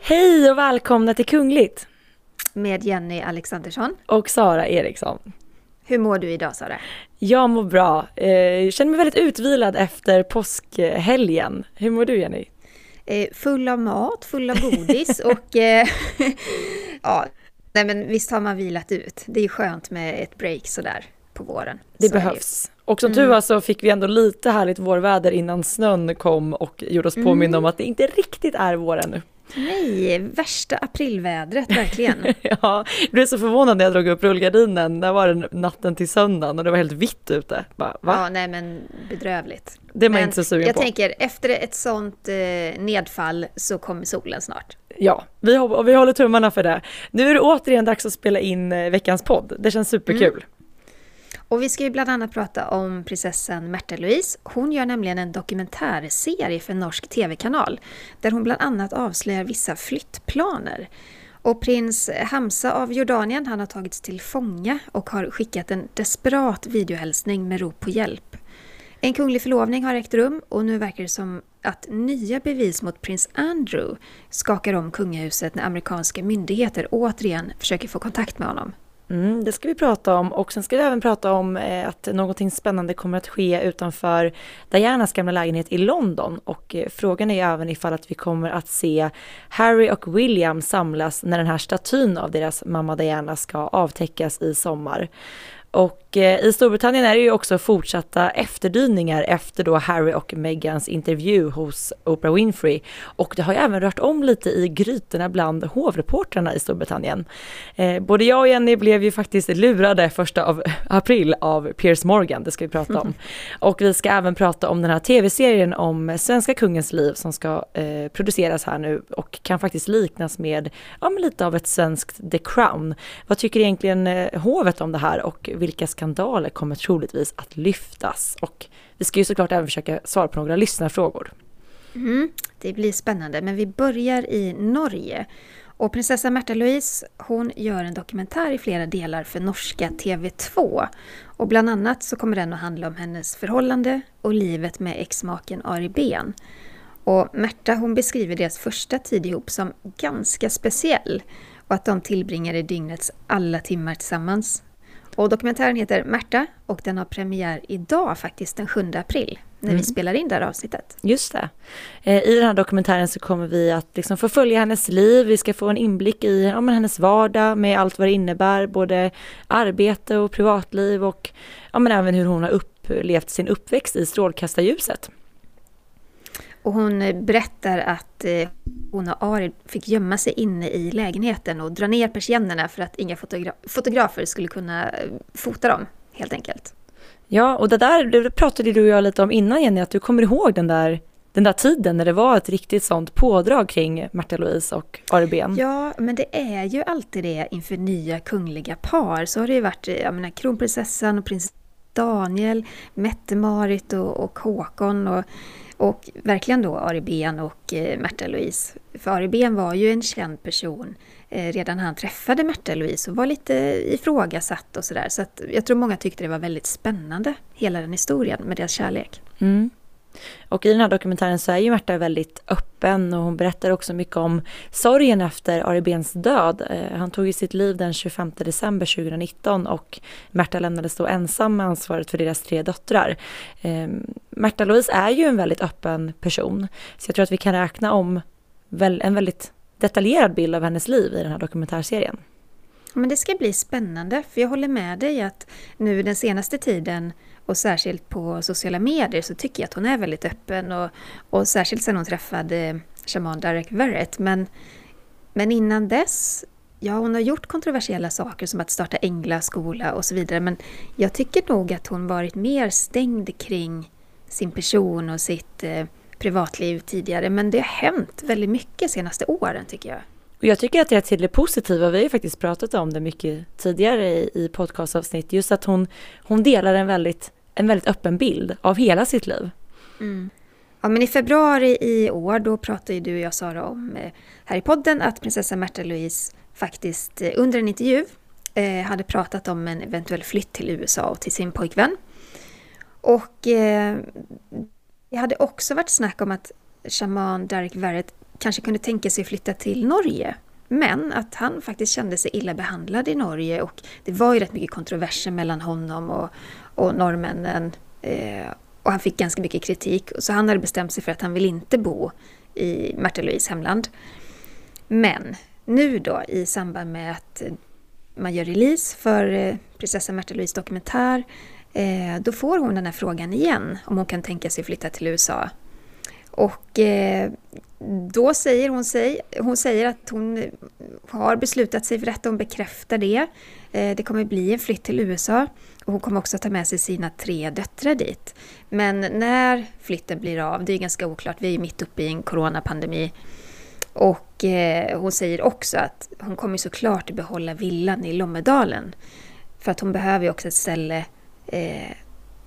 Hej och välkomna till Kungligt! Med Jenny Alexandersson. Och Sara Eriksson. Hur mår du idag Sara? Jag mår bra. Eh, jag känner mig väldigt utvilad efter påskhelgen. Hur mår du Jenny? Eh, full av mat, full av godis och eh, ja, nej men visst har man vilat ut. Det är skönt med ett break sådär på våren. Det så behövs. Och som mm. tur var så fick vi ändå lite härligt vårväder innan snön kom och gjorde oss påminna mm. om att det inte riktigt är vår ännu. Nej, värsta aprilvädret verkligen. ja, jag blev så förvånad när jag drog upp rullgardinen. Där var det natten till söndagen och det var helt vitt ute. Bara, va? Ja, nej men bedrövligt. Det är man inte så sugen jag på. Jag tänker, efter ett sånt eh, nedfall så kommer solen snart. Ja, vi, och vi håller tummarna för det. Nu är det återigen dags att spela in eh, veckans podd. Det känns superkul. Mm. Och vi ska ju bland annat prata om prinsessan Märta Louise. Hon gör nämligen en dokumentärserie för en norsk tv-kanal där hon bland annat avslöjar vissa flyttplaner. Och prins Hamza av Jordanien han har tagits till fånga och har skickat en desperat videohälsning med rop på hjälp. En kunglig förlovning har ägt rum och nu verkar det som att nya bevis mot prins Andrew skakar om kungahuset när amerikanska myndigheter återigen försöker få kontakt med honom. Mm, det ska vi prata om och sen ska vi även prata om eh, att någonting spännande kommer att ske utanför Dianas gamla lägenhet i London och eh, frågan är även ifall att vi kommer att se Harry och William samlas när den här statyn av deras mamma Diana ska avtäckas i sommar. Och eh, i Storbritannien är det ju också fortsatta efterdyningar efter då Harry och Megans intervju hos Oprah Winfrey. Och det har ju även rört om lite i grytorna bland hovreportrarna i Storbritannien. Eh, både jag och Jenny blev ju faktiskt lurade första av april av Piers Morgan, det ska vi prata om. Och vi ska även prata om den här tv-serien om svenska kungens liv som ska eh, produceras här nu och kan faktiskt liknas med, ja men lite av ett svenskt The Crown. Vad tycker egentligen hovet om det här och vilka skandaler kommer troligtvis att lyftas. Och vi ska ju såklart även försöka svara på några lyssnarfrågor. Mm, det blir spännande, men vi börjar i Norge. Och prinsessa Märta Louise hon gör en dokumentär i flera delar för norska TV2. Och bland annat så kommer den att handla om hennes förhållande och livet med exmaken Ari Ben. Och Märta hon beskriver deras första tid ihop som ganska speciell och att de tillbringade dygnets alla timmar tillsammans. Och dokumentären heter Märta och den har premiär idag faktiskt den 7 april när mm. vi spelar in det här avsnittet. Just det. Eh, I den här dokumentären så kommer vi att liksom få följa hennes liv, vi ska få en inblick i ja, men hennes vardag med allt vad det innebär, både arbete och privatliv och ja, men även hur hon har upplevt sin uppväxt i strålkastarljuset. Och hon berättar att eh, hon och Ari fick gömma sig inne i lägenheten och dra ner persiennerna för att inga fotogra fotografer skulle kunna eh, fota dem, helt enkelt. Ja, och det där det pratade du och jag lite om innan Jenny, att du kommer ihåg den där den där tiden när det var ett riktigt sånt pådrag kring Märta Louise och Ari Ben. Ja, men det är ju alltid det inför nya kungliga par. Så har det ju varit jag menar, kronprinsessan och prins Daniel, Mette-Marit och, och Håkon. Och och verkligen då Ari Ben och eh, Märta Louise. För Ari Ben var ju en känd person eh, redan när han träffade Märta Louise och var lite ifrågasatt och sådär. Så att jag tror många tyckte det var väldigt spännande, hela den historien med deras kärlek. Mm. Och i den här dokumentären så är ju Märta väldigt öppen och hon berättar också mycket om sorgen efter Ari Bens död. Eh, han tog ju sitt liv den 25 december 2019 och Märta lämnades då ensam med ansvaret för deras tre döttrar. Ehm, Märta Louise är ju en väldigt öppen person så jag tror att vi kan räkna om en väldigt detaljerad bild av hennes liv i den här dokumentärserien. Men det ska bli spännande, för jag håller med dig att nu den senaste tiden och särskilt på sociala medier så tycker jag att hon är väldigt öppen och, och särskilt sen hon träffade shaman Derek Verrett. Men, men innan dess, ja hon har gjort kontroversiella saker som att starta änglaskola och så vidare men jag tycker nog att hon varit mer stängd kring sin person och sitt eh, privatliv tidigare men det har hänt väldigt mycket senaste åren tycker jag. Och jag tycker att det är till det positiva, vi har ju faktiskt pratat om det mycket tidigare i, i podcastavsnitt, just att hon, hon delar en väldigt en väldigt öppen bild av hela sitt liv. Mm. Ja, men i februari i år då pratade du och jag Sara om eh, här i podden att prinsessa Märta Louise faktiskt eh, under en intervju eh, hade pratat om en eventuell flytt till USA och till sin pojkvän. Och eh, det hade också varit snack om att shaman Derek Verrett kanske kunde tänka sig flytta till Norge. Men att han faktiskt kände sig illa behandlad i Norge och det var ju rätt mycket kontroverser mellan honom och, och norrmännen. Eh, och han fick ganska mycket kritik. Så han hade bestämt sig för att han vill inte bo i Märta Louise hemland. Men nu då i samband med att man gör release för eh, prinsessan Märta Louise dokumentär eh, då får hon den här frågan igen om hon kan tänka sig flytta till USA. Och eh, då säger hon, sig, hon säger att hon har beslutat sig för detta, hon bekräftar det. Eh, det kommer bli en flytt till USA och hon kommer också ta med sig sina tre döttrar dit. Men när flytten blir av, det är ganska oklart, vi är mitt uppe i en coronapandemi. Och eh, hon säger också att hon kommer såklart behålla villan i Lommedalen. För att hon behöver ju också ett ställe eh,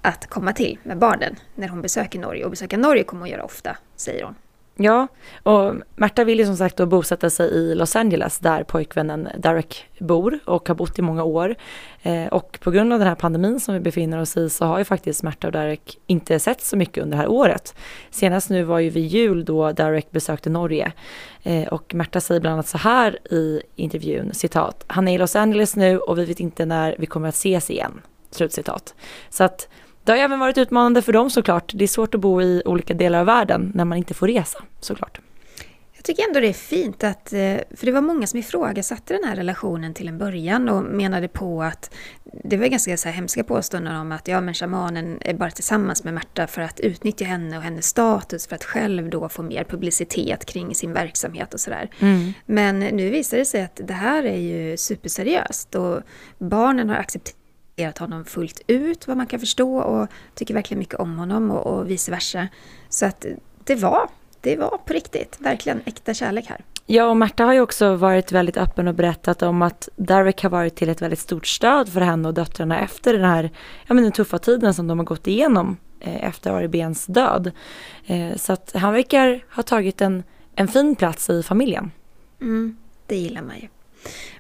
att komma till med barnen när hon besöker Norge. Och besöka Norge kommer hon göra ofta, säger hon. Ja, och Märta vill ju som sagt då bosätta sig i Los Angeles där pojkvännen Derek bor och har bott i många år. Eh, och på grund av den här pandemin som vi befinner oss i så har ju faktiskt Märta och Derek inte sett så mycket under det här året. Senast nu var ju vid jul då Derek besökte Norge. Eh, och Märta säger bland annat så här i intervjun, citat, han är i Los Angeles nu och vi vet inte när vi kommer att ses igen. Slutcitat. Så att det har även varit utmanande för dem såklart. Det är svårt att bo i olika delar av världen när man inte får resa såklart. Jag tycker ändå det är fint att, eh, för det var många som ifrågasatte den här relationen till en början och menade på att det var ganska så här hemska påståenden om att ja men shamanen är bara tillsammans med Märta för att utnyttja henne och hennes status för att själv då få mer publicitet kring sin verksamhet och sådär. Mm. Men nu visar det sig att det här är ju superseriöst och barnen har accepterat accepterat honom fullt ut vad man kan förstå och tycker verkligen mycket om honom och, och vice versa. Så att det var, det var på riktigt, verkligen äkta kärlek här. Ja, och Märta har ju också varit väldigt öppen och berättat om att Derek har varit till ett väldigt stort stöd för henne och döttrarna efter den här ja, men den tuffa tiden som de har gått igenom eh, efter Ari Bens död. Eh, så att han verkar ha tagit en, en fin plats i familjen. Mm, det gillar man ju.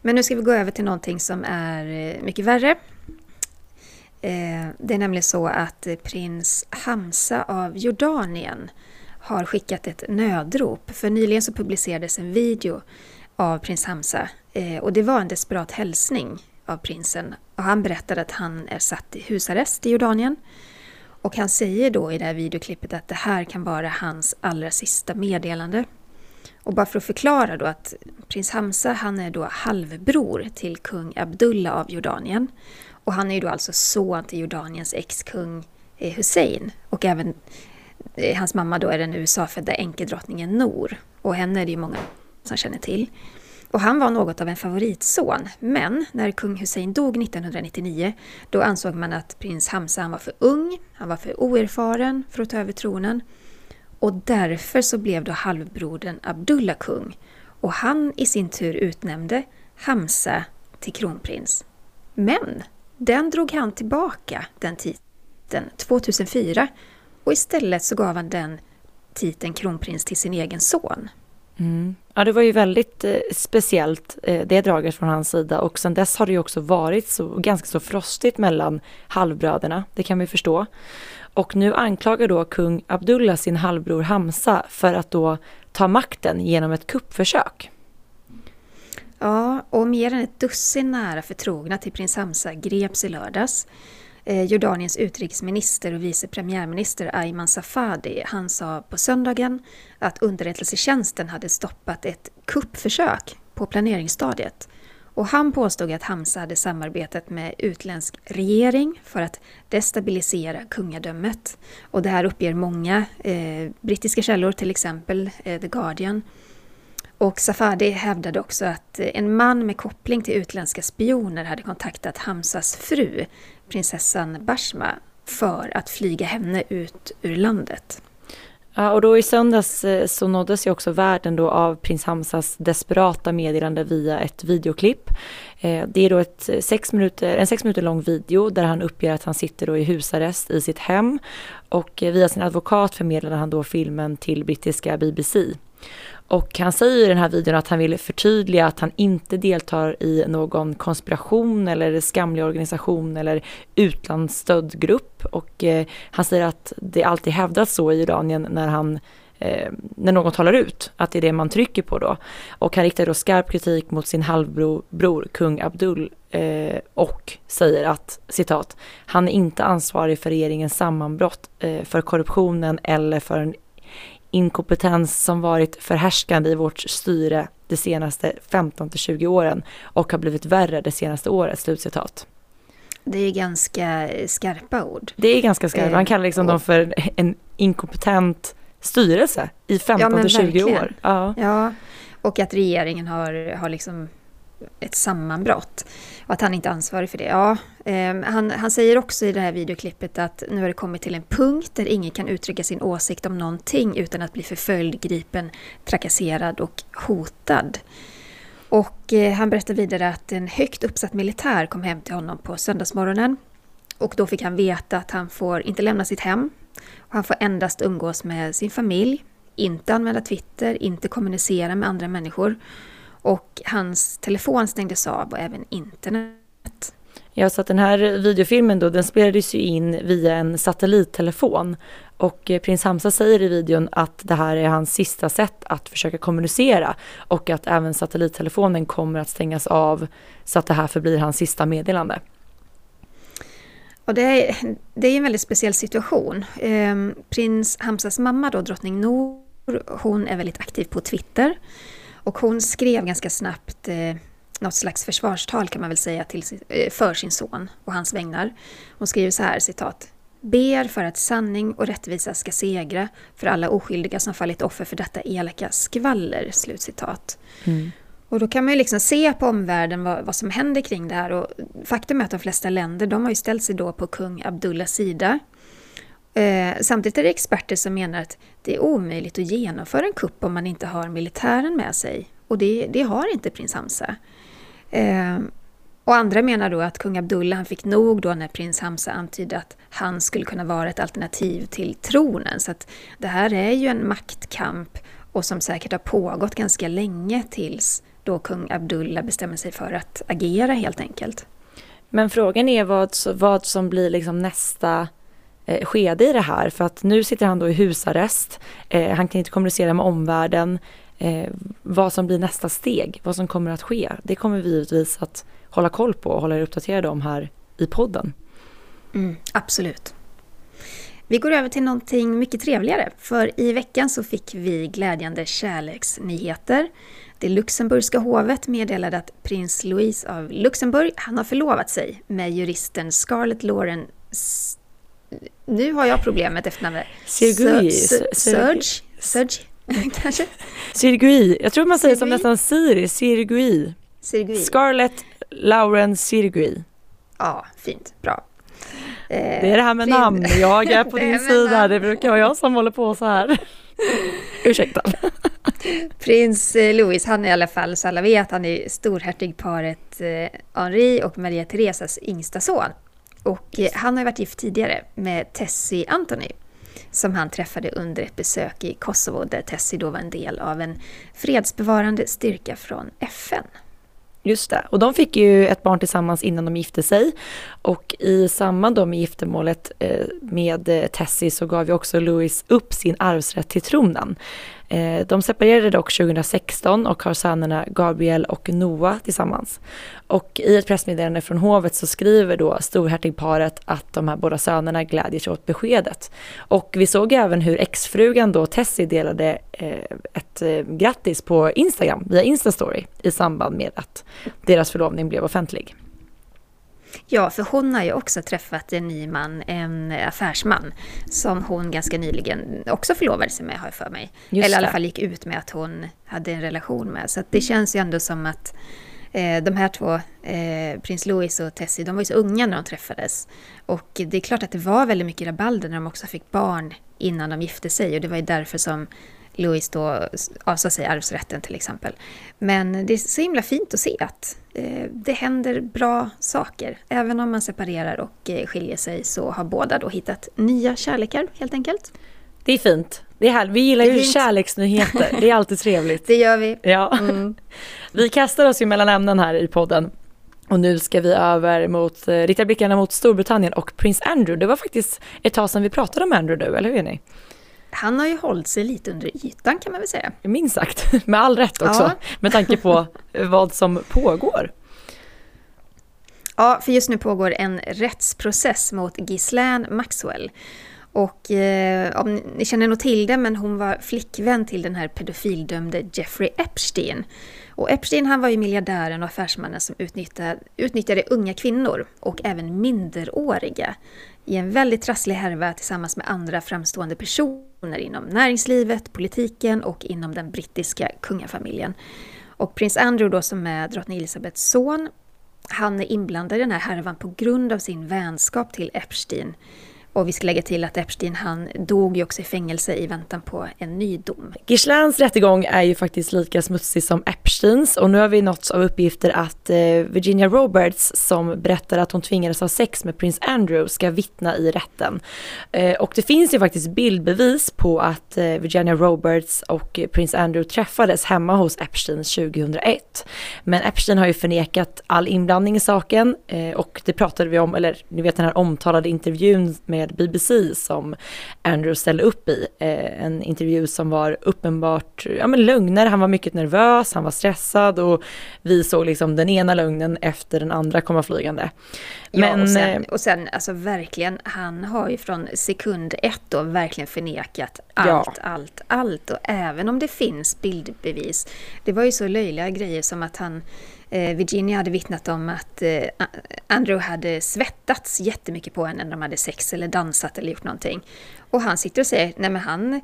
Men nu ska vi gå över till någonting som är eh, mycket värre. Eh, det är nämligen så att eh, prins Hamza av Jordanien har skickat ett nödrop. För nyligen så publicerades en video av prins Hamza eh, och det var en desperat hälsning av prinsen. Och han berättade att han är satt i husarrest i Jordanien. Och han säger då i det här videoklippet att det här kan vara hans allra sista meddelande. Och bara för att förklara då att prins Hamza han är då halvbror till kung Abdullah av Jordanien. Och han är ju då alltså son till Jordaniens ex-kung eh, Hussein. Och även eh, hans mamma då är den USA-födda änkedrottningen Nor. Och henne är det ju många som känner till. Och han var något av en favoritson. Men när kung Hussein dog 1999 då ansåg man att prins Hamza var för ung, han var för oerfaren för att ta över tronen. Och därför så blev då halvbrodern Abdullah kung. Och han i sin tur utnämnde Hamza till kronprins. Men den drog han tillbaka, den titeln, 2004 och istället så gav han den titeln kronprins till sin egen son. Mm. Ja, det var ju väldigt eh, speciellt eh, det draget från hans sida och sen dess har det ju också varit så ganska så frostigt mellan halvbröderna, det kan vi förstå. Och nu anklagar då kung Abdullah sin halvbror Hamza för att då ta makten genom ett kuppförsök. Ja, och mer än ett dussin nära förtrogna till prins Hamza greps i lördags. Eh, Jordaniens utrikesminister och vice premiärminister Ayman Safadi, han sa på söndagen att underrättelsetjänsten hade stoppat ett kuppförsök på planeringsstadiet. Och han påstod att Hamza hade samarbetat med utländsk regering för att destabilisera kungadömet. Och det här uppger många eh, brittiska källor, till exempel eh, The Guardian. Och Safadi hävdade också att en man med koppling till utländska spioner hade kontaktat Hamzas fru, prinsessan Bashma, för att flyga henne ut ur landet. Ja, och då i söndags eh, så nåddes ju också världen då av prins Hamzas desperata meddelande via ett videoklipp. Eh, det är då ett eh, sex minuter, en sex minuter lång video där han uppger att han sitter då i husarrest i sitt hem och via sin advokat förmedlade han då filmen till brittiska BBC. Och han säger i den här videon att han vill förtydliga att han inte deltar i någon konspiration eller skamlig organisation eller utlandsstödd grupp. Och eh, han säger att det alltid hävdats så i Iranien när han eh, när någon talar ut, att det är det man trycker på då. Och han riktar då skarp kritik mot sin halvbror, kung Abdul eh, och säger att, citat, han är inte ansvarig för regeringens sammanbrott, eh, för korruptionen eller för en inkompetens som varit förhärskande i vårt styre de senaste 15 till 20 åren och har blivit värre det senaste året, slutcitat. Det är ganska skarpa ord. Det är ganska skarpa, han kallar liksom och, dem för en inkompetent styrelse i 15 ja, till 20 verkligen. år. Ja. ja, och att regeringen har, har liksom ett sammanbrott. Och att han inte är ansvarig för det. Ja, eh, han, han säger också i det här videoklippet att nu har det kommit till en punkt där ingen kan uttrycka sin åsikt om någonting utan att bli förföljd, gripen, trakasserad och hotad. Och eh, han berättar vidare att en högt uppsatt militär kom hem till honom på söndagsmorgonen. Och då fick han veta att han får inte lämna sitt hem. Och han får endast umgås med sin familj, inte använda Twitter, inte kommunicera med andra människor. Och hans telefon stängdes av och även internet. Ja, så att den här videofilmen då, den spelades ju in via en satellittelefon. Och eh, prins Hamza säger i videon att det här är hans sista sätt att försöka kommunicera och att även satellittelefonen kommer att stängas av så att det här förblir hans sista meddelande. Och det, är, det är en väldigt speciell situation. Eh, prins Hamzas mamma då, drottning Nour, hon är väldigt aktiv på Twitter. Och hon skrev ganska snabbt eh, något slags försvarstal kan man väl säga till, eh, för sin son och hans vägnar. Hon skriver så här, citat. Ber för att sanning och rättvisa ska segra för alla oskyldiga som fallit offer för detta elaka skvaller. Slutcitat. Mm. Och då kan man ju liksom se på omvärlden vad, vad, som händer kring det här. Och faktum är att de flesta länder de har ju ställt sig då på kung Abdullahs sida. Eh, samtidigt är det experter som menar att det är omöjligt att genomföra en kupp om man inte har militären med sig. Och det, det har inte prins Hamza. Eh, och andra menar då att kung Abdullah han fick nog då när prins Hamza antydde att han skulle kunna vara ett alternativ till tronen. Så att det här är ju en maktkamp och som säkert har pågått ganska länge tills då kung Abdullah bestämmer sig för att agera helt enkelt. Men frågan är vad, vad som blir liksom nästa eh, skede i det här. För att nu sitter han då i husarrest. Eh, han kan inte kommunicera med omvärlden. Eh, vad som blir nästa steg, vad som kommer att ske. Det kommer vi givetvis att hålla koll på och hålla er uppdaterade om här i podden. Mm, absolut. Vi går över till någonting mycket trevligare. För i veckan så fick vi glädjande kärleksnyheter. Det luxemburgska hovet meddelade att prins Louis av Luxemburg, han har förlovat sig med juristen Scarlett Lauren nu har jag problemet efternamnet. Sirgui. Serge? Serge? Kanske? Sirgui. Jag tror man säger som nästan Siri. Sirgui. Sirgui. Scarlett Lauren Sirgui. Ja, fint. Bra. Det är det här med namn. Jag är på din sida. Det brukar vara jag som håller på så här. Ursäkta. Prins eh, Louis, han är i alla fall, så alla vet, han är storhertigparet eh, Henri och Maria Theresas yngsta son. Och eh, han har varit gift tidigare med Tessie Anthony som han träffade under ett besök i Kosovo där Tessie då var en del av en fredsbevarande styrka från FN. Just det, och de fick ju ett barn tillsammans innan de gifte sig. Och i samband då med giftermålet eh, med eh, Tessie så gav ju också Louis upp sin arvsrätt till tronen. De separerade dock 2016 och har sönerna Gabriel och Noah tillsammans. Och i ett pressmeddelande från hovet så skriver då storhertigparet att de här båda sönerna glädjer sig åt beskedet. Och vi såg även hur exfrugan då Tessie delade eh, ett eh, grattis på Instagram via Instastory i samband med att deras förlovning blev offentlig. Ja, för hon har ju också träffat en ny man, en affärsman, som hon ganska nyligen också förlovade sig med, har jag för mig. Just Eller i alla fall gick ut med att hon hade en relation med. Så det känns ju ändå som att de här två, eh, prins Louis och Tessie, de var ju så unga när de träffades. Och det är klart att det var väldigt mycket rabalder när de också fick barn innan de gifte sig. Och det var ju därför som Louis då avsade sig arvsrätten till exempel. Men det är så himla fint att se att eh, det händer bra saker. Även om man separerar och eh, skiljer sig så har båda då hittat nya kärlekar helt enkelt. Det är fint. Det är härligt. Vi gillar ju kärleksnyheter. Det är alltid trevligt. Det gör vi. Ja. Mm. Vi kastar oss ju mellan ämnen här i podden. Och nu ska vi över mot, eh, rikta blickarna mot Storbritannien och prins Andrew. Det var faktiskt ett tag sedan vi pratade om Andrew nu, eller hur är ni? Han har ju hållit sig lite under ytan kan man väl säga. Minst sagt, med all rätt också, ja. med tanke på vad som pågår. Ja, för just nu pågår en rättsprocess mot Ghislaine Maxwell. Och eh, om ni känner nog till det, men hon var flickvän till den här pedofildömde Jeffrey Epstein. Och Epstein han var ju miljardären och affärsmannen som utnyttjade, utnyttjade unga kvinnor och även minderåriga i en väldigt trasslig härva tillsammans med andra framstående personer inom näringslivet, politiken och inom den brittiska kungafamiljen. Och prins Andrew då som är drottning Elizabeths son, han är inblandad i den här härvan på grund av sin vänskap till Epstein och vi ska lägga till att Epstein han dog ju också i fängelse i väntan på en ny dom. Gislans rättegång är ju faktiskt lika smutsig som Epsteins och nu har vi nåtts av uppgifter att eh, Virginia Roberts som berättar att hon tvingades ha sex med prins Andrew ska vittna i rätten. Eh, och det finns ju faktiskt bildbevis på att eh, Virginia Roberts och prins Andrew träffades hemma hos Epstein 2001. Men Epstein har ju förnekat all inblandning i saken och det pratade vi om, eller ni vet den här omtalade intervjun med med BBC som Andrew ställde upp i. Eh, en intervju som var uppenbart ja, men lögner, han var mycket nervös, han var stressad och vi såg liksom den ena lögnen efter den andra komma flygande. Men, ja, och sen, eh, och sen alltså verkligen, han har ju från sekund ett då verkligen förnekat allt, ja. allt, allt. Och även om det finns bildbevis. Det var ju så löjliga grejer som att han Eh, Virginia hade vittnat om att eh, Andrew hade svettats jättemycket på henne när de hade sex eller dansat eller gjort någonting. Och han sitter och säger, nej men han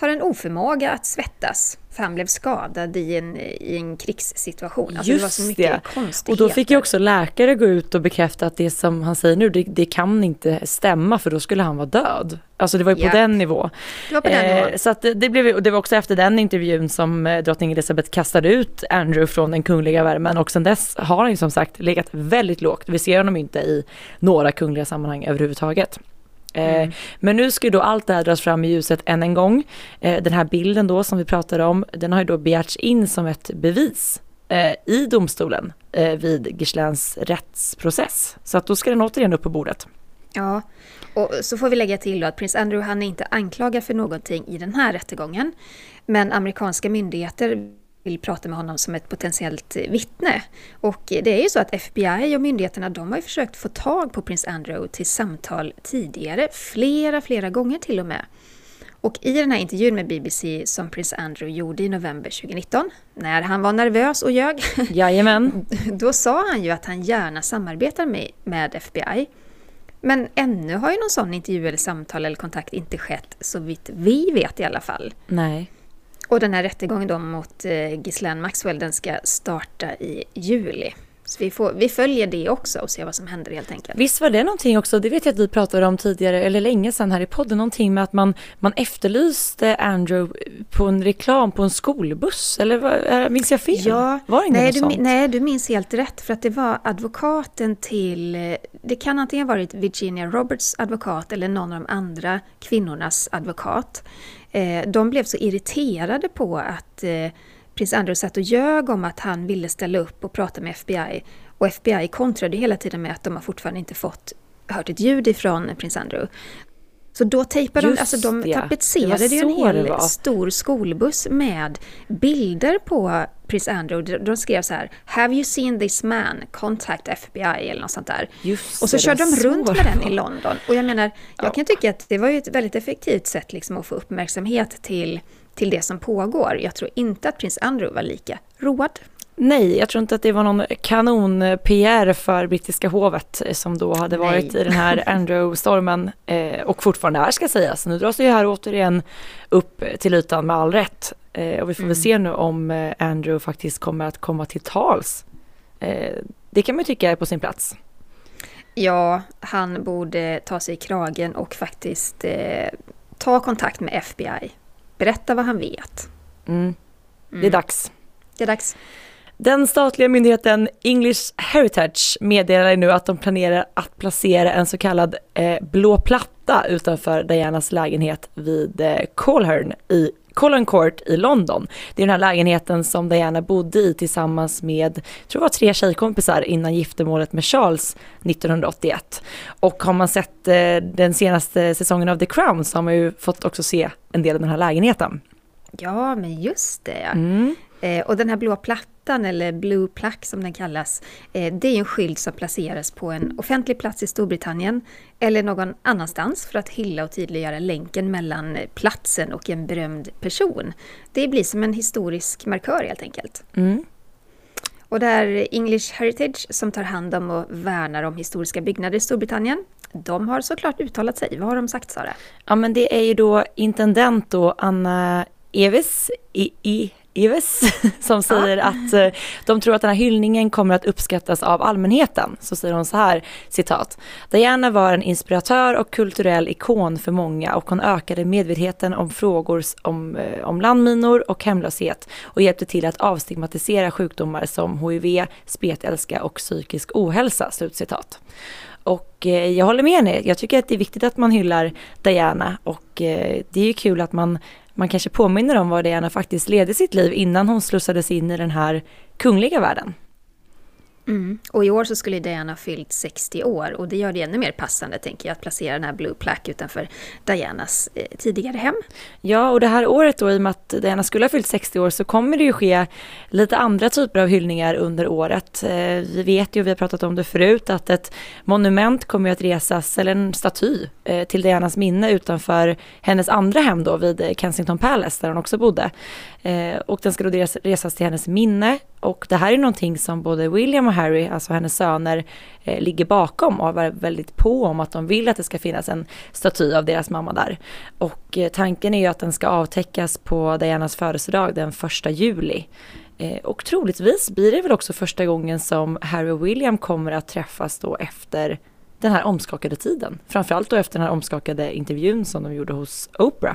har en oförmåga att svettas. För han blev skadad i en, i en krigssituation. Alltså Just det var så mycket det. Och då fick ju också läkare gå ut och bekräfta att det som han säger nu, det, det kan inte stämma för då skulle han vara död. Alltså det var ju på den nivån. Det var på den nivån. Eh, så att det, blev, och det var också efter den intervjun som eh, drottning Elizabeth kastade ut Andrew från den kungliga värmen och sen dess har han ju som sagt legat väldigt lågt. Vi ser honom inte i några kungliga sammanhang överhuvudtaget. Eh, mm. Men nu ska ju då allt det här dras fram i ljuset än en gång. Eh, den här bilden då som vi pratade om, den har ju då begärts in som ett bevis eh, i domstolen vid Gislains rättsprocess. Så att då ska den återigen upp på bordet. Ja, och så får vi lägga till då att prins Andrew han är inte anklagad för någonting i den här rättegången. Men amerikanska myndigheter vill prata med honom som ett potentiellt vittne. Och det är ju så att FBI och myndigheterna de har ju försökt få tag på prins Andrew till samtal tidigare, flera, flera gånger till och med. Och i den här intervjun med BBC som prins Andrew gjorde i november 2019, när han var nervös och ljög, Jajamän. då sa han ju att han gärna samarbetar med, med FBI. Men ännu har ju någon sån intervju eller samtal eller kontakt inte skett, så vitt vi vet i alla fall. Nej. Och den här rättegången då mot eh, Ghislaine Maxwell den ska starta i juli. Så vi, får, vi följer det också och ser vad som händer helt enkelt. Visst var det någonting också, det vet jag att vi pratade om tidigare, eller länge sedan här i podden, någonting med att man, man efterlyste Andrew på en reklam på en skolbuss, eller vad, minns jag fel? Ja, var det nej, du, sånt? nej, du minns helt rätt, för att det var advokaten till, det kan antingen ha varit Virginia Roberts advokat eller någon av de andra kvinnornas advokat. Eh, de blev så irriterade på att eh, prins Andrew satt och ljög om att han ville ställa upp och prata med FBI. Och FBI kontrade hela tiden med att de har fortfarande inte fått hört ett ljud ifrån prins Andrew. Så då tejpade de, alltså de det. tapetserade ju en hel stor skolbuss med bilder på prins Andrew. De skrev så här, “Have you seen this man? Contact FBI” eller något sånt där. Just och så det, körde de runt med den i London. Och jag menar, jag ja. kan tycka att det var ju ett väldigt effektivt sätt liksom att få uppmärksamhet till, till det som pågår. Jag tror inte att prins Andrew var lika road. Nej, jag tror inte att det var någon kanon-PR för brittiska hovet eh, som då hade varit Nej. i den här Andrew-stormen eh, och fortfarande är ska sägas. Nu dras det ju här återigen upp till ytan med all rätt eh, och vi får mm. väl se nu om eh, Andrew faktiskt kommer att komma till tals. Eh, det kan man ju tycka är på sin plats. Ja, han borde ta sig i kragen och faktiskt eh, ta kontakt med FBI. Berätta vad han vet. Mm. Det är mm. dags. Det är dags. Den statliga myndigheten English Heritage meddelar nu att de planerar att placera en så kallad eh, blå platta utanför Dianas lägenhet vid eh, Colhern i Colin Court i London. Det är den här lägenheten som Diana bodde i tillsammans med, jag tror det var tre tjejkompisar innan giftermålet med Charles 1981. Och har man sett eh, den senaste säsongen av The Crown så har man ju fått också se en del av den här lägenheten. Ja, men just det. Mm. Eh, och den här blå plattan, eller Blue Plaque som den kallas, eh, det är en skylt som placeras på en offentlig plats i Storbritannien eller någon annanstans för att hylla och tydliggöra länken mellan platsen och en berömd person. Det blir som en historisk markör helt enkelt. Mm. Och det är English Heritage som tar hand om och värnar om historiska byggnader i Storbritannien. De har såklart uttalat sig. Vad har de sagt Sara? Ja men det är ju då intendent då Anna Eves, i, i, Eves som säger att eh, de tror att den här hyllningen kommer att uppskattas av allmänheten. Så säger hon så här, citat. Diana var en inspiratör och kulturell ikon för många och hon ökade medvetenheten om frågor om, eh, om landminor och hemlöshet och hjälpte till att avstigmatisera sjukdomar som hiv, spetälska och psykisk ohälsa. Slutcitat. Och eh, jag håller med henne. Jag tycker att det är viktigt att man hyllar Diana och det är ju kul att man man kanske påminner om vad Diana faktiskt ledde sitt liv innan hon slussades in i den här kungliga världen. Mm. Och i år så skulle Diana fyllt 60 år och det gör det ännu mer passande tänker jag att placera den här Blue Plaque utanför Dianas eh, tidigare hem. Ja, och det här året då i och med att Diana skulle ha fyllt 60 år så kommer det ju ske lite andra typer av hyllningar under året. Eh, vi vet ju, vi har pratat om det förut, att ett monument kommer att resas, eller en staty, eh, till Dianas minne utanför hennes andra hem då vid Kensington Palace där hon också bodde. Eh, och den ska då resas till hennes minne och det här är någonting som både William och Harry, alltså hennes söner, eh, ligger bakom och har väldigt på om att de vill att det ska finnas en staty av deras mamma där. Och eh, tanken är ju att den ska avtäckas på Dianas födelsedag den 1 juli. Eh, och troligtvis blir det väl också första gången som Harry och William kommer att träffas då efter den här omskakade tiden. Framförallt då efter den här omskakade intervjun som de gjorde hos Oprah.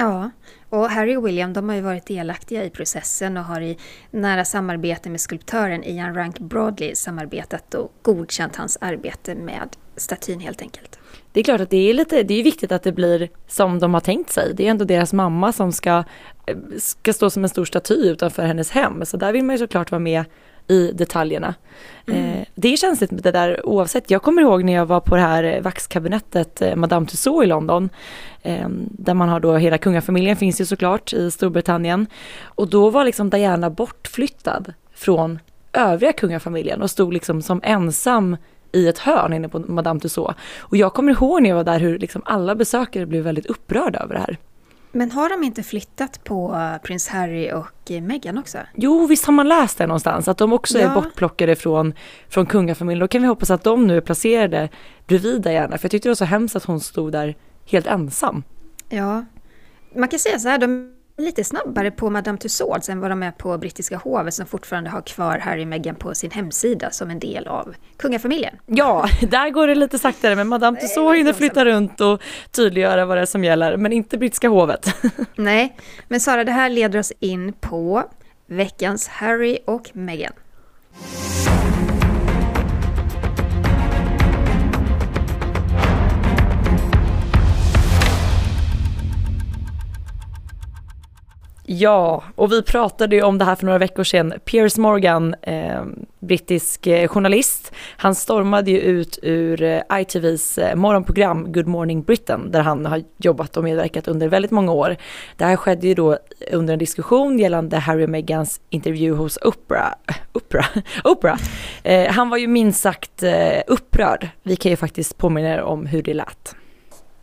Ja, och Harry och William de har ju varit delaktiga i processen och har i nära samarbete med skulptören Ian Rank Broadley samarbetat och godkänt hans arbete med statyn helt enkelt. Det är klart att det är lite, det är viktigt att det blir som de har tänkt sig. Det är ändå deras mamma som ska, ska stå som en stor staty utanför hennes hem. Så där vill man ju såklart vara med i detaljerna. Mm. Eh, det är känsligt med det där oavsett. Jag kommer ihåg när jag var på det här vaxkabinettet eh, Madame Tussauds i London. Eh, där man har då hela kungafamiljen finns ju såklart i Storbritannien. Och då var liksom Diana bortflyttad från övriga kungafamiljen och stod liksom som ensam i ett hörn inne på Madame Tussauds. Och jag kommer ihåg när jag var där hur liksom alla besökare blev väldigt upprörda över det här. Men har de inte flyttat på prins Harry och Meghan också? Jo, visst har man läst det någonstans, att de också ja. är bortplockade från, från kungafamiljen. Då kan vi hoppas att de nu är placerade bredvid Diana, för jag tyckte det var så hemskt att hon stod där helt ensam. Ja, man kan säga så här, de lite snabbare på Madame Tussauds än vad de är på brittiska hovet som fortfarande har kvar Harry och Meghan på sin hemsida som en del av kungafamiljen. Ja, där går det lite saktare men Madame Tussauds hinner flytta runt och tydliggöra vad det är som gäller, men inte brittiska hovet. Nej, men Sara, det här leder oss in på veckans Harry och Meghan. Ja, och vi pratade ju om det här för några veckor sedan. Piers Morgan, eh, brittisk eh, journalist, han stormade ju ut ur eh, ITVs eh, morgonprogram Good Morning Britain, där han har jobbat och medverkat under väldigt många år. Det här skedde ju då under en diskussion gällande Harry och Meghans intervju hos Oprah. Oprah? Oprah. Eh, han var ju minst sagt eh, upprörd. Vi kan ju faktiskt påminna er om hur det lät.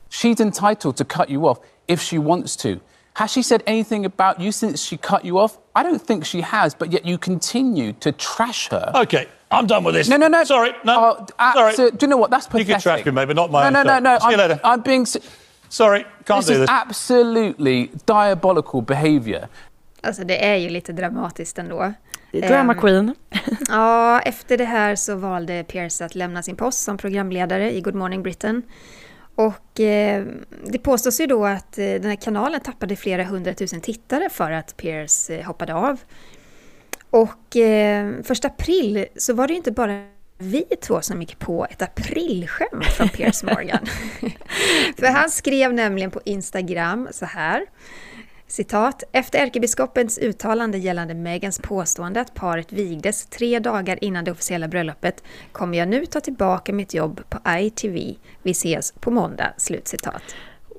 She's entitled to cut you off if she wants to. Has she said anything about you since she cut you off? I don't think she has, but yet you continue to trash her. Okay, I'm done with this. No, no, no. Sorry, no. Oh, Sorry. do you know what? That's pathetic. You can trash me, maybe not my No, no, no, no. See I'm, you later. I'm being... Sorry, can't this do this. this. absolutely diabolical behaviour. Alltså det är ju lite dramatiskt ändå. Drama um, queen. ja, efter det här så valde Pierce att lämna sin post som programledare i Good Morning Britain. Och eh, det påstås ju då att eh, den här kanalen tappade flera hundratusen tittare för att Pierce eh, hoppade av. Och eh, första april så var det ju inte bara vi två som gick på ett aprilskämt från Piers Morgan. För han skrev nämligen på Instagram så här. Citat. Efter ärkebiskopens uttalande gällande Megans påstående att paret vigdes tre dagar innan det officiella bröllopet kommer jag nu ta tillbaka mitt jobb på ITV. Vi ses på måndag. Slutcitat.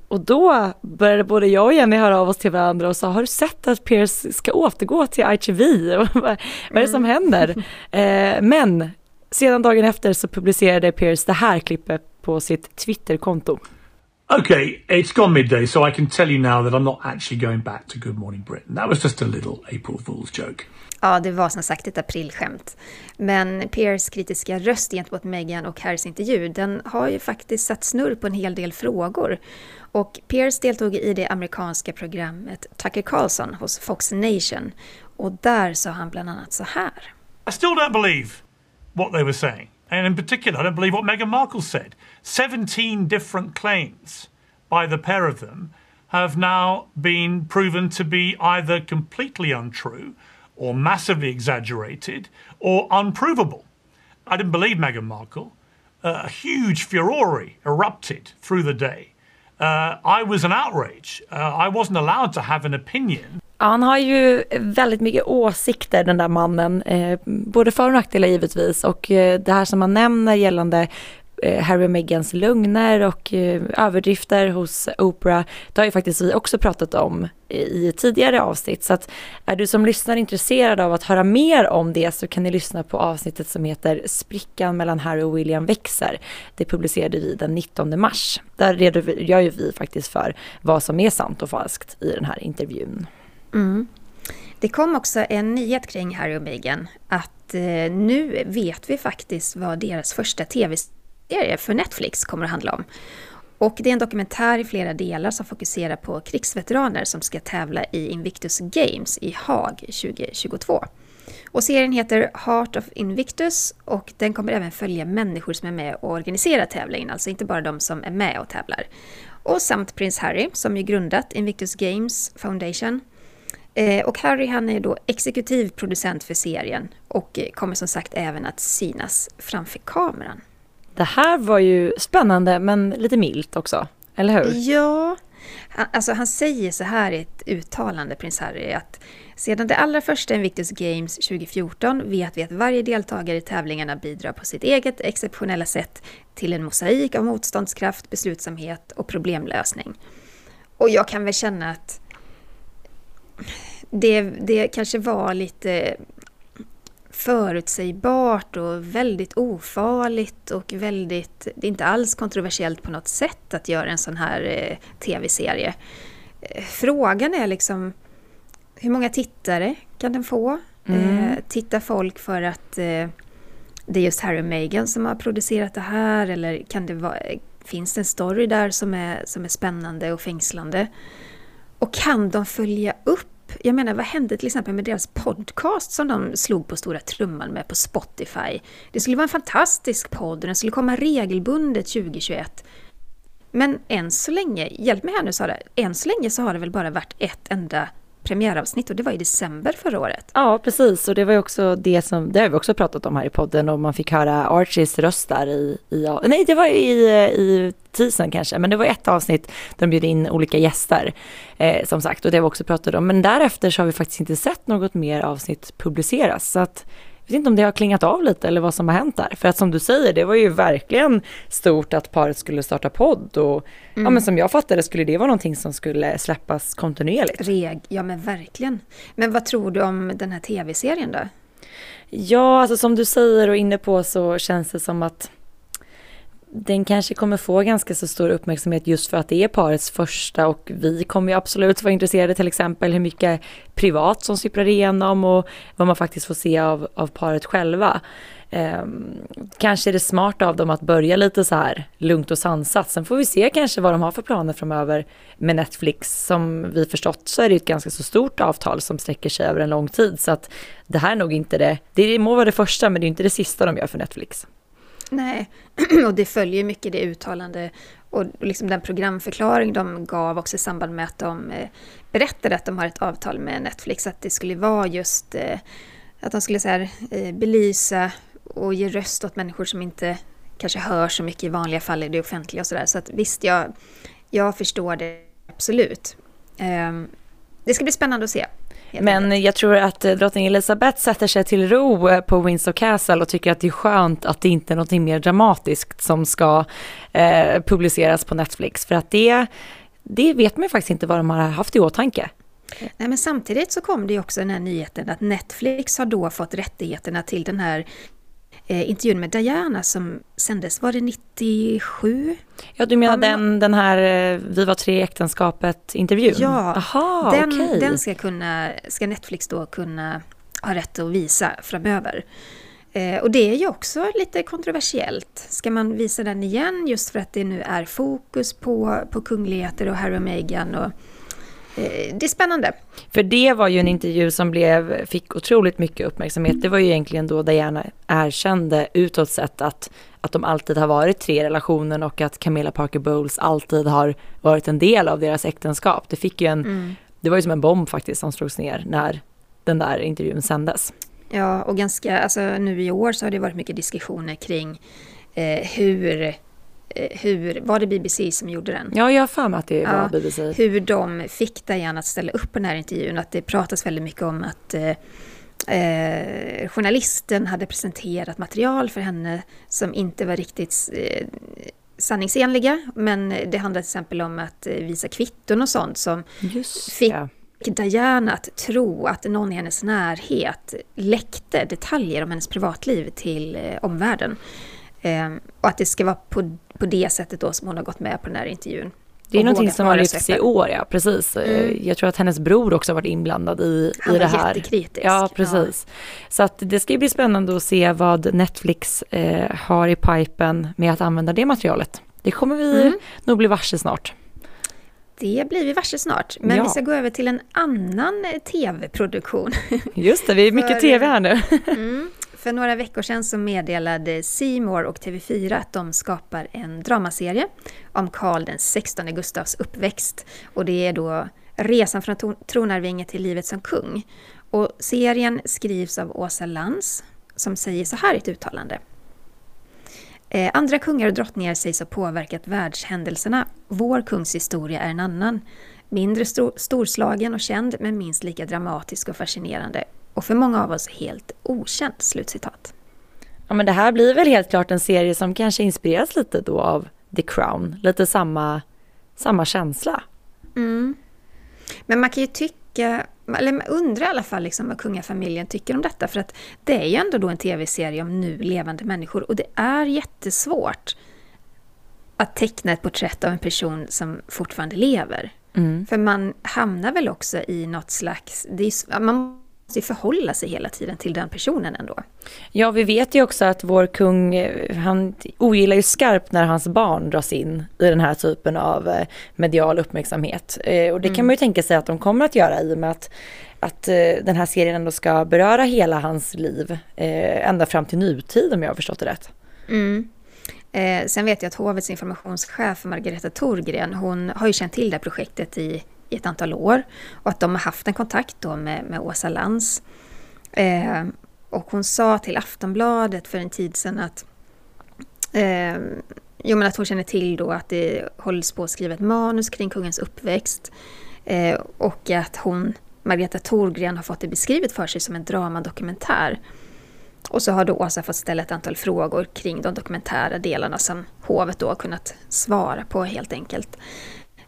Och då började både jag och Jenny höra av oss till varandra och sa, har du sett att Pierce ska återgå till ITV? Vad är det som mm. händer? Eh, men sedan dagen efter så publicerade Pierce det här klippet på sitt Twitterkonto. Okay, it's gone midday, so I can tell you now that I'm not actually going back to Good Morning Britain. That was just a little April Fool's joke. Ja, det var som sagt ett aprilskämt. Men Piers kritiska röst gentemot Meghan och Harrys intervju, den har ju faktiskt satt snurr på en hel del frågor. Och Piers deltog i det amerikanska programmet Tucker Carlson hos Fox Nation. Och där sa han bland annat så här. I still don't believe what they were saying. And in particular, I don't believe what Meghan Markle said. 17 different claims by the pair of them have now been proven to be either completely untrue or massively exaggerated or unprovable. I didn't believe Meghan Markle. Uh, a huge furore erupted through the day. Uh, I was an outrage. Uh, I wasn't allowed to have an opinion. Han har ju väldigt mycket åsikter den där mannen, eh, både för och nackdelar givetvis och eh, det här som han nämner gällande eh, Harry och Meghans lögner och eh, överdrifter hos Oprah. Det har ju faktiskt vi också pratat om i tidigare avsnitt. Så att är du som lyssnar intresserad av att höra mer om det så kan ni lyssna på avsnittet som heter Sprickan mellan Harry och William växer. Det publicerade vi den 19 mars. Där redogör ju vi faktiskt för vad som är sant och falskt i den här intervjun. Mm. Det kom också en nyhet kring Harry och Meghan att eh, nu vet vi faktiskt vad deras första tv-serie för Netflix kommer att handla om. Och det är en dokumentär i flera delar som fokuserar på krigsveteraner som ska tävla i Invictus Games i Haag 2022. Och serien heter Heart of Invictus och den kommer även följa människor som är med och organiserar tävlingen, alltså inte bara de som är med och tävlar. Och samt prins Harry som ju grundat Invictus Games Foundation och Harry han är då exekutiv producent för serien och kommer som sagt även att synas framför kameran. Det här var ju spännande men lite milt också, eller hur? Ja, alltså han säger så här i ett uttalande, prins Harry, att sedan det allra första Invictus Games 2014 vet vi att varje deltagare i tävlingarna bidrar på sitt eget exceptionella sätt till en mosaik av motståndskraft, beslutsamhet och problemlösning. Och jag kan väl känna att det, det kanske var lite förutsägbart och väldigt ofarligt och väldigt, det är inte alls kontroversiellt på något sätt att göra en sån här eh, tv-serie. Eh, frågan är liksom hur många tittare kan den få? Mm. Eh, tittar folk för att eh, det är just Harry och Meghan som har producerat det här eller kan det vara, finns det en story där som är, som är spännande och fängslande? Och kan de följa upp jag menar, vad hände till exempel med deras podcast som de slog på stora trumman med på Spotify? Det skulle vara en fantastisk podd och den skulle komma regelbundet 2021. Men än så länge, hjälp mig här nu Sara, än så länge så har det väl bara varit ett enda premiäravsnitt och det var i december förra året. Ja, precis och det var ju också det som, det har vi också pratat om här i podden och man fick höra Archies röst där i, i nej det var i, i teasern kanske, men det var ett avsnitt där de bjöd in olika gäster eh, som sagt och det har vi också pratat om. Men därefter så har vi faktiskt inte sett något mer avsnitt publiceras så att vet inte om det har klingat av lite eller vad som har hänt där. För att som du säger, det var ju verkligen stort att paret skulle starta podd och mm. ja, men som jag fattade skulle det vara någonting som skulle släppas kontinuerligt. Reg, ja men verkligen. Men vad tror du om den här tv-serien då? Ja, alltså som du säger och inne på så känns det som att den kanske kommer få ganska så stor uppmärksamhet just för att det är parets första och vi kommer ju absolut vara intresserade till exempel hur mycket privat som sipprar igenom och vad man faktiskt får se av, av paret själva. Eh, kanske är det smart av dem att börja lite så här lugnt och sansat. Sen får vi se kanske vad de har för planer framöver med Netflix. Som vi förstått så är det ett ganska så stort avtal som sträcker sig över en lång tid. Så att det här är nog inte det, det må vara det första men det är inte det sista de gör för Netflix. Nej, och det följer mycket det uttalande och liksom den programförklaring de gav också i samband med att de eh, berättade att de har ett avtal med Netflix, att det skulle vara just eh, att de skulle så här, eh, belysa och ge röst åt människor som inte kanske hör så mycket i vanliga fall i det offentliga och sådär. Så att visst, jag, jag förstår det absolut. Ehm, det ska bli spännande att se. Men jag tror att eh, drottning Elizabeth sätter sig till ro eh, på Windsor Castle och tycker att det är skönt att det inte är något mer dramatiskt som ska eh, publiceras på Netflix. För att det, det vet man ju faktiskt inte vad de har haft i åtanke. Nej, men samtidigt så kom det ju också den här nyheten att Netflix har då fått rättigheterna till den här eh, intervjun med Diana som sändes, var det 97? Ja, du menar den, den här eh, Vi var tre i äktenskapet-intervjun? Ja, Aha, den, okay. den ska, kunna, ska Netflix då kunna ha rätt att visa framöver. Eh, och det är ju också lite kontroversiellt. Ska man visa den igen just för att det nu är fokus på, på kungligheter och Harry och Meghan och det är spännande. För det var ju en intervju som blev, fick otroligt mycket uppmärksamhet. Det var ju egentligen då Diana erkände utåt sett att, att de alltid har varit tre i relationen och att Camilla Parker Bowles alltid har varit en del av deras äktenskap. Det fick ju en, mm. det var ju som en bomb faktiskt som slogs ner när den där intervjun sändes. Ja, och ganska, alltså nu i år så har det varit mycket diskussioner kring eh, hur Eh, hur, var det BBC som gjorde den? Ja, jag har för mig att det var ja, BBC. Hur de fick Diana att ställa upp på den här intervjun. Att det pratas väldigt mycket om att eh, eh, journalisten hade presenterat material för henne som inte var riktigt eh, sanningsenliga. Men det handlade till exempel om att eh, visa kvitton och sånt som Just, fick ja. Diana att tro att någon i hennes närhet läckte detaljer om hennes privatliv till eh, omvärlden. Eh, och att det ska vara på, på det sättet då som hon har gått med på den här intervjun. Det är någonting som har lyfts i år, ja precis. Eh, mm. Jag tror att hennes bror också varit inblandad i, Han i det här. Han var jättekritisk. Ja, precis. Ja. Så att det ska bli spännande att se vad Netflix eh, har i pipen med att använda det materialet. Det kommer vi mm. nog bli varse snart. Det blir vi varse snart. Men ja. vi ska gå över till en annan eh, tv-produktion. Just det, vi är mycket För, tv här nu. mm, för några veckor sedan så meddelade Seymour och TV4 att de skapar en dramaserie om Karl den 16 Gustavs uppväxt. Och det är då resan från tronarvinge till livet som kung. Och serien skrivs av Åsa Lans som säger så här i ett uttalande. Eh, andra kungar och drottningar sägs ha påverkat världshändelserna. Vår kungs historia är en annan. Mindre stor, storslagen och känd, men minst lika dramatisk och fascinerande och för många av oss helt okänd. Slutcitat. Ja men det här blir väl helt klart en serie som kanske inspireras lite då av The Crown, lite samma, samma känsla. Mm. Men man kan ju tycka, eller undra i alla fall liksom vad kungafamiljen tycker om detta, för att det är ju ändå då en tv-serie om nu levande människor och det är jättesvårt att teckna ett porträtt av en person som fortfarande lever. Mm. För man hamnar väl också i något slags... Är, man måste förhålla sig hela tiden till den personen ändå. Ja, vi vet ju också att vår kung, han ogillar ju skarpt när hans barn dras in i den här typen av eh, medial uppmärksamhet. Eh, och det kan mm. man ju tänka sig att de kommer att göra i och med att, att eh, den här serien ändå ska beröra hela hans liv, ända fram till nutid om jag har förstått det rätt. Mm. Eh, sen vet jag att hovets informationschef Margareta Thorgren, hon har ju känt till det här projektet i i ett antal år och att de har haft en kontakt då med, med Åsa Lands. Eh, och hon sa till Aftonbladet för en tid sedan att eh, Jo men att hon känner till då att det hålls på att skriva ett manus kring kungens uppväxt. Eh, och att hon, Margareta Thorgren, har fått det beskrivet för sig som en dramadokumentär. Och så har då Åsa fått ställa ett antal frågor kring de dokumentära delarna som hovet då har kunnat svara på helt enkelt.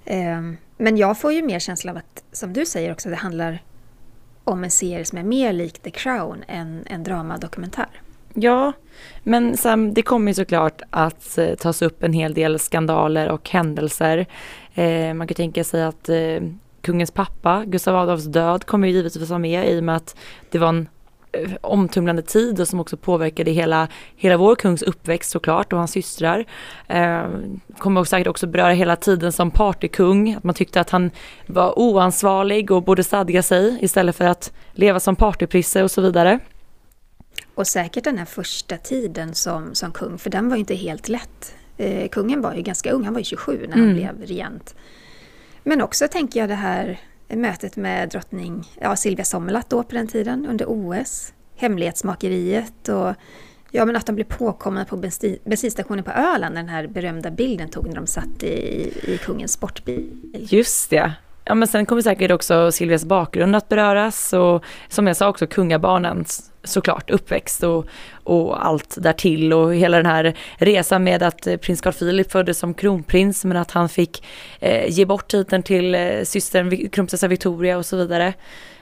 Eh, men jag får ju mer känsla av att, som du säger också, det handlar om en serie som är mer lik The Crown än en dramadokumentär. Ja, men Sam, det kommer ju såklart att eh, tas upp en hel del skandaler och händelser. Eh, man kan tänka sig att eh, kungens pappa, Gustav Adolfs död, kommer ju givetvis vara med i och med att det var en omtumlande tid och som också påverkade hela, hela vår kungs uppväxt såklart och hans systrar. Eh, kommer säkert också beröra hela tiden som partykung, att man tyckte att han var oansvarig och borde stadga sig istället för att leva som partyprisse och så vidare. Och säkert den här första tiden som, som kung, för den var ju inte helt lätt. Eh, kungen var ju ganska ung, han var ju 27 när han mm. blev regent. Men också tänker jag det här mötet med drottning ja, Silvia Sommerlath då på den tiden under OS. hemlighetsmakeriet och ja, men att de blev påkomna på bensinstationen på Öland, den här berömda bilden tog när de satt i, i kungens sportbil. Just det. Ja, men sen kommer säkert också Silvias bakgrund att beröras och som jag sa också kungabarnens såklart uppväxt och, och allt därtill och hela den här resan med att eh, prins Carl Philip föddes som kronprins men att han fick eh, ge bort titeln till eh, systern kronprinsessa Victoria och så vidare.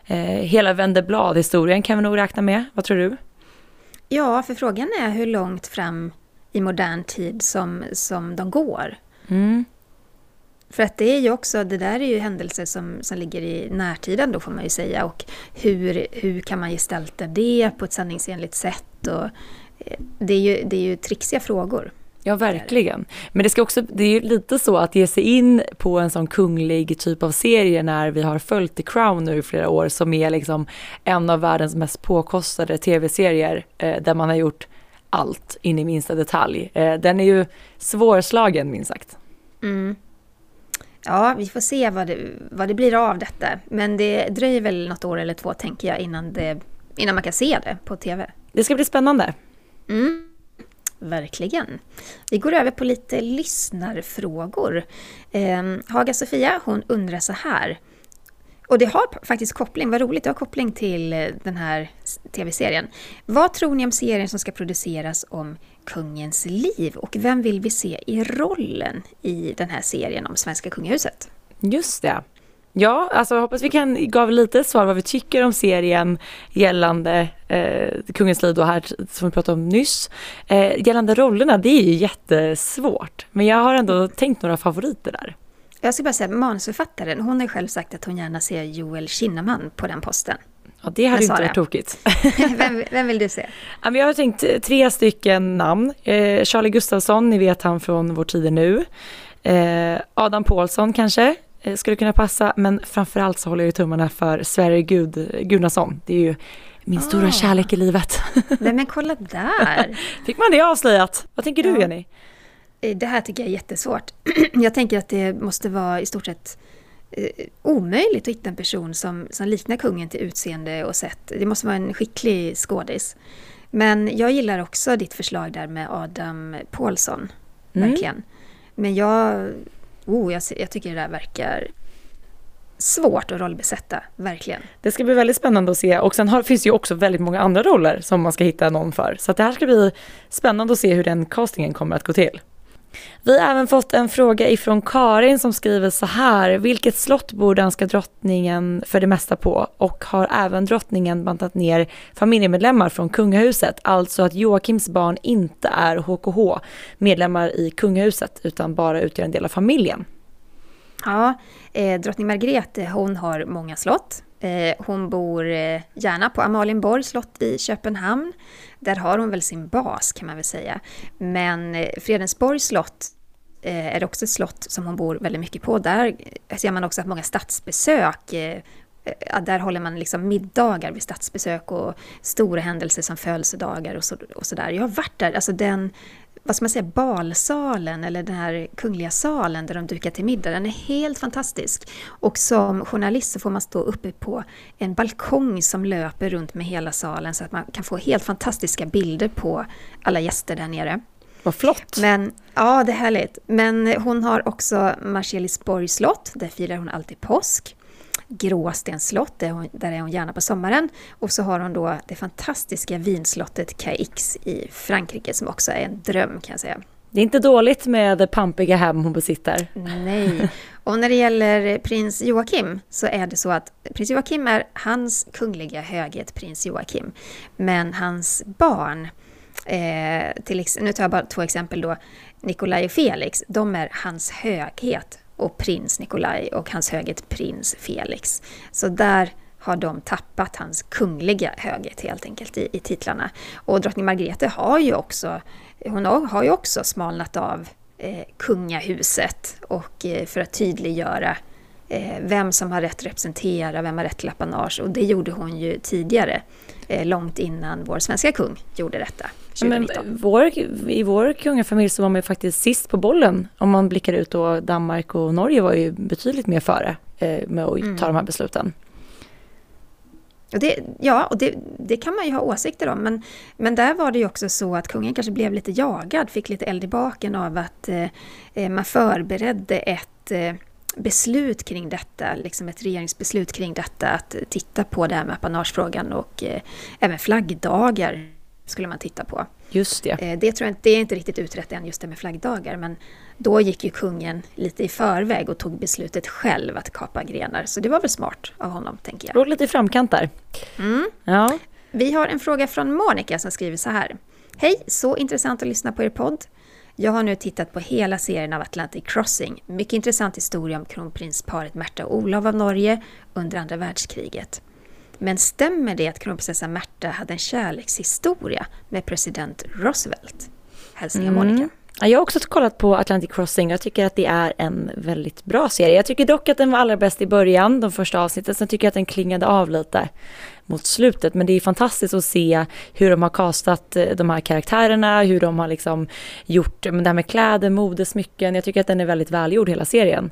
Eh, hela vände blad-historien kan vi nog räkna med, vad tror du? Ja, för frågan är hur långt fram i modern tid som, som de går. Mm. För att det är ju också, det där är ju händelser som, som ligger i närtiden då får man ju säga. Och hur, hur kan man gestalta det på ett sanningsenligt sätt? Och, eh, det, är ju, det är ju trixiga frågor. Ja, verkligen. Men det, ska också, det är ju lite så att ge sig in på en sån kunglig typ av serie när vi har följt The Crown nu i flera år som är liksom en av världens mest påkostade tv-serier eh, där man har gjort allt in i minsta detalj. Eh, den är ju svårslagen minst sagt. Mm. Ja, vi får se vad det, vad det blir av detta. Men det dröjer väl något år eller två, tänker jag, innan, det, innan man kan se det på TV. Det ska bli spännande. Mm, verkligen. Vi går över på lite lyssnarfrågor. Eh, Haga Sofia, hon undrar så här. Och det har faktiskt koppling, vad roligt, det har koppling till eh, den här tv-serien. Vad tror ni om serien som ska produceras om kungens liv och vem vill vi se i rollen i den här serien om svenska kungahuset? Just det. Ja, alltså hoppas vi kan gav lite svar vad vi tycker om serien gällande eh, kungens liv då här som vi pratade om nyss. Eh, gällande rollerna, det är ju jättesvårt. Men jag har ändå tänkt några favoriter där. Jag ska bara säga, manusförfattaren, hon har själv sagt att hon gärna ser Joel Kinnaman på den posten. Ja, det hade inte varit tokigt. vem, vem, vill du se? Jag har tänkt tre stycken namn. Eh, Charlie Gustafsson, ni vet han från Vår tid är nu. Eh, Adam Pålsson kanske eh, skulle kunna passa, men framförallt så håller jag tummarna för Sverre Gud, Gunnarsson. Det är ju min stora kärlek i livet. Nej men kolla där! Fick man det avslöjat? Vad tänker du Jenny? Det här tycker jag är jättesvårt. jag tänker att det måste vara i stort sett eh, omöjligt att hitta en person som, som liknar kungen till utseende och sätt. Det måste vara en skicklig skådis. Men jag gillar också ditt förslag där med Adam Pålsson. Mm. Verkligen. Men jag, oh, jag, jag tycker det där verkar svårt att rollbesätta, verkligen. Det ska bli väldigt spännande att se och sen har, finns det ju också väldigt många andra roller som man ska hitta någon för. Så det här ska bli spännande att se hur den castingen kommer att gå till. Vi har även fått en fråga ifrån Karin som skriver så här. Vilket slott bor danska drottningen för det mesta på? Och har även drottningen bantat ner familjemedlemmar från kungahuset? Alltså att Joakims barn inte är HKH medlemmar i kungahuset utan bara utgör en del av familjen. Ja, eh, drottning Margrethe hon har många slott. Eh, hon bor eh, gärna på Amalienborg slott i Köpenhamn. Där har hon väl sin bas kan man väl säga. Men eh, Fredensborgs slott är också ett slott som hon bor väldigt mycket på. Där ser man också att många statsbesök där håller man liksom middagar vid statsbesök och stora händelser som födelsedagar och, så, sådär. Jag har varit där, alltså den vad ska man säga, balsalen eller den här kungliga salen där de dukar till middag. Den är helt fantastisk. Och som journalist så får man stå uppe på en balkong som löper runt med hela salen så att man kan få helt fantastiska bilder på alla gäster där nere. Vad flott! Men, ja, det är härligt. Men hon har också Marselisborgs slott, där firar hon alltid påsk. Gråstens slott, där, hon, där är hon gärna på sommaren. Och så har hon då det fantastiska vinslottet Caix i Frankrike som också är en dröm kan jag säga. Det är inte dåligt med det pampiga hem hon besitter. Nej. Och när det gäller prins Joakim så är det så att prins Joakim är hans kungliga höghet prins Joakim. Men hans barn, eh, till, nu tar jag bara två exempel då, Nikolaj och Felix, de är hans höghet och prins Nikolaj och hans höghet prins Felix. Så där har de tappat hans kungliga höghet helt enkelt i, i titlarna. Och drottning Margrethe har ju också, hon har ju också smalnat av eh, kungahuset och eh, för att tydliggöra vem som har rätt representera, vem har rätt till apanage och det gjorde hon ju tidigare, eh, långt innan vår svenska kung gjorde detta. Men vår, I vår kungafamilj så var man ju faktiskt sist på bollen om man blickar ut då Danmark och Norge var ju betydligt mer före eh, med att mm. ta de här besluten. Och det, ja, och det, det, kan man ju ha åsikter om, men, men där var det ju också så att kungen kanske blev lite jagad, fick lite eld i baken av att eh, eh man förberedde ett eh, beslut kring detta, liksom ett regeringsbeslut kring detta, att titta på det här med apanagefrågan och eh, även flaggdagar skulle man titta på. Just det. Eh, det tror jag inte, det är inte riktigt utrett än, just det med flaggdagar, men då gick ju kungen lite i förväg och tog beslutet själv att kapa grenar. Så det var väl smart av honom, tänker jag. Låg lite i framkant där. Mm. Ja. Vi har en fråga från Monica som skriver så här. Hej, så intressant att lyssna på er podd. Jag har nu tittat på hela serien av Atlantic Crossing. Mycket intressant historia om kronprinsparet Märta och Olof av Norge under andra världskriget. Men stämmer det att kronprinsessan Märta hade en kärlekshistoria med president Roosevelt? Hälsningar mm. Monica. Jag har också kollat på Atlantic Crossing. Jag tycker att det är en väldigt bra serie. Jag tycker dock att den var allra bäst i början, de första avsnitten. Sen tycker jag att den klingade av lite mot slutet. Men det är fantastiskt att se hur de har kastat eh, de här karaktärerna, hur de har liksom gjort eh, men det här med kläder, mode, smycken. Jag tycker att den är väldigt välgjord hela serien.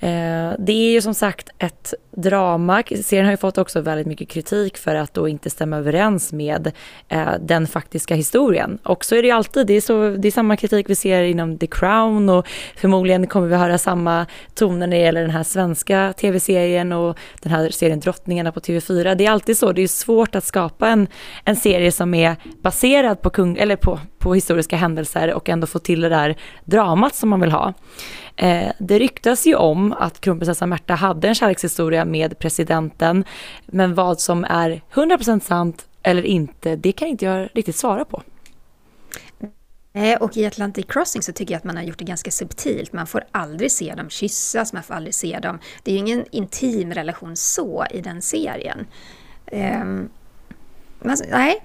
Eh, det är ju som sagt ett drama. Serien har ju fått också väldigt mycket kritik för att då inte stämma överens med eh, den faktiska historien. Och så är det ju alltid, det är, så, det är samma kritik vi ser inom The Crown och förmodligen kommer vi höra samma toner när det gäller den här svenska tv-serien och den här serien Drottningarna på TV4. Det är alltid så, det är svårt att skapa en, en serie som är baserad på, kung, eller på, på historiska händelser och ändå få till det där dramat som man vill ha. Eh, det ryktas ju om att kronprinsessan Märta hade en kärlekshistoria med presidenten, men vad som är 100% sant eller inte, det kan inte jag riktigt svara på. Eh, och i Atlantic Crossing så tycker jag att man har gjort det ganska subtilt. Man får aldrig se dem kyssas, man får aldrig se dem. Det är ju ingen intim relation så i den serien. Um, man, nej,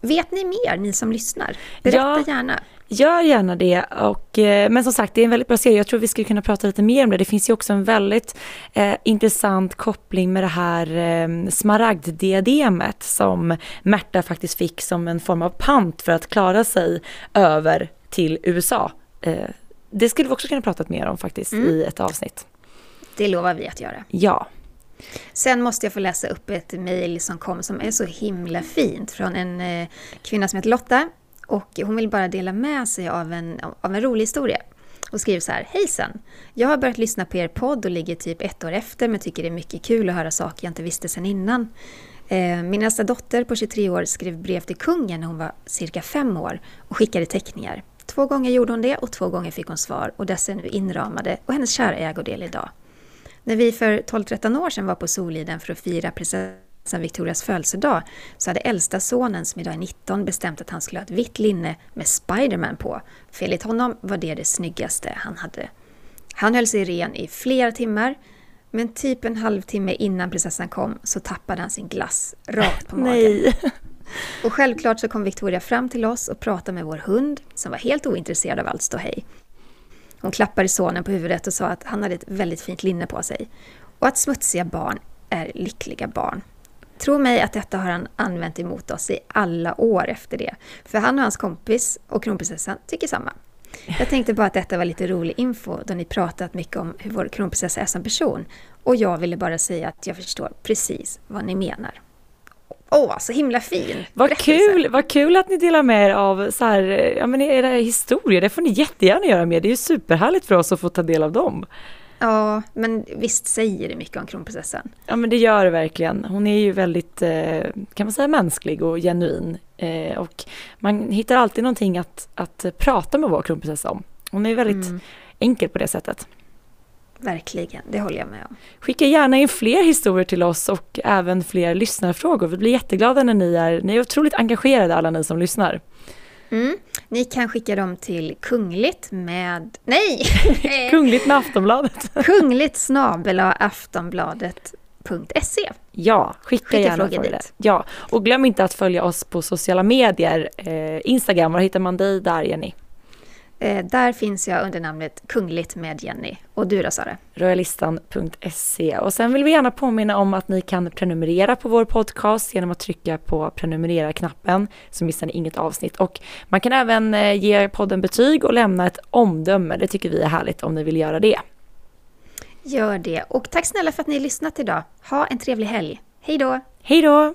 vet ni mer, ni som lyssnar? Berätta ja, gärna. Gör gärna det. Och, eh, men som sagt, det är en väldigt bra serie. Jag tror vi skulle kunna prata lite mer om det. Det finns ju också en väldigt eh, intressant koppling med det här eh, smaragddiademet som Märta faktiskt fick som en form av pant för att klara sig över till USA. Eh, det skulle vi också kunna prata mer om faktiskt mm. i ett avsnitt. Det lovar vi att göra. Ja. Sen måste jag få läsa upp ett mejl som kom som är så himla fint från en eh, kvinna som heter Lotta. Och hon vill bara dela med sig av en, av en rolig historia. Och skriver så här, hejsan! Jag har börjat lyssna på er podd och ligger typ ett år efter men tycker det är mycket kul att höra saker jag inte visste sedan innan. Eh, min äldsta dotter på 23 år skrev brev till kungen när hon var cirka fem år och skickade teckningar. Två gånger gjorde hon det och två gånger fick hon svar och dessa är nu inramade och hennes kära ägodel idag. När vi för 12-13 år sedan var på Soliden för att fira prinsessan Victorias födelsedag så hade äldsta sonen, som idag är 19, bestämt att han skulle ha ett vitt linne med Spiderman på. För enligt honom var det det snyggaste han hade. Han höll sig ren i flera timmar, men typ en halvtimme innan prinsessan kom så tappade han sin glass rakt på magen. Nej. Och självklart så kom Victoria fram till oss och pratade med vår hund som var helt ointresserad av allt ståhej. Hon klappade sonen på huvudet och sa att han hade ett väldigt fint linne på sig. Och att smutsiga barn är lyckliga barn. Tro mig att detta har han använt emot oss i alla år efter det. För han och hans kompis och kronprinsessan tycker samma. Jag tänkte bara att detta var lite rolig info då ni pratat mycket om hur vår kronprinsessa är som person. Och jag ville bara säga att jag förstår precis vad ni menar. Åh, så himla fin Vad kul, vad kul att ni delar med er av så här, ja, men era historier. Det får ni jättegärna göra med. Det är ju superhärligt för oss att få ta del av dem. Ja, men visst säger det mycket om kronprinsessan? Ja, men det gör det verkligen. Hon är ju väldigt, eh, kan man säga, mänsklig och genuin. Eh, och man hittar alltid någonting att, att prata med vår kronprinsessa om. Hon är väldigt mm. enkel på det sättet. Verkligen, det håller jag med om. Skicka gärna in fler historier till oss och även fler lyssnarfrågor. Vi blir jätteglada när ni är, ni är otroligt engagerade alla ni som lyssnar. Mm. Ni kan skicka dem till kungligt med... Nej! kungligt med Aftonbladet. kungligt snabel aftonbladet.se Ja, skicka, skicka gärna frågor dit. Ja, och glöm inte att följa oss på sociala medier. Eh, Instagram, var hittar man dig där Jenny? Eh, där finns jag under namnet Kungligt med Jenny. Och du då Sara? Royalistan.se. Och sen vill vi gärna påminna om att ni kan prenumerera på vår podcast genom att trycka på prenumerera-knappen så missar ni inget avsnitt. Och man kan även eh, ge podden betyg och lämna ett omdöme. Det tycker vi är härligt om ni vill göra det. Gör det. Och tack snälla för att ni lyssnat idag. Ha en trevlig helg. Hej då! Hej då!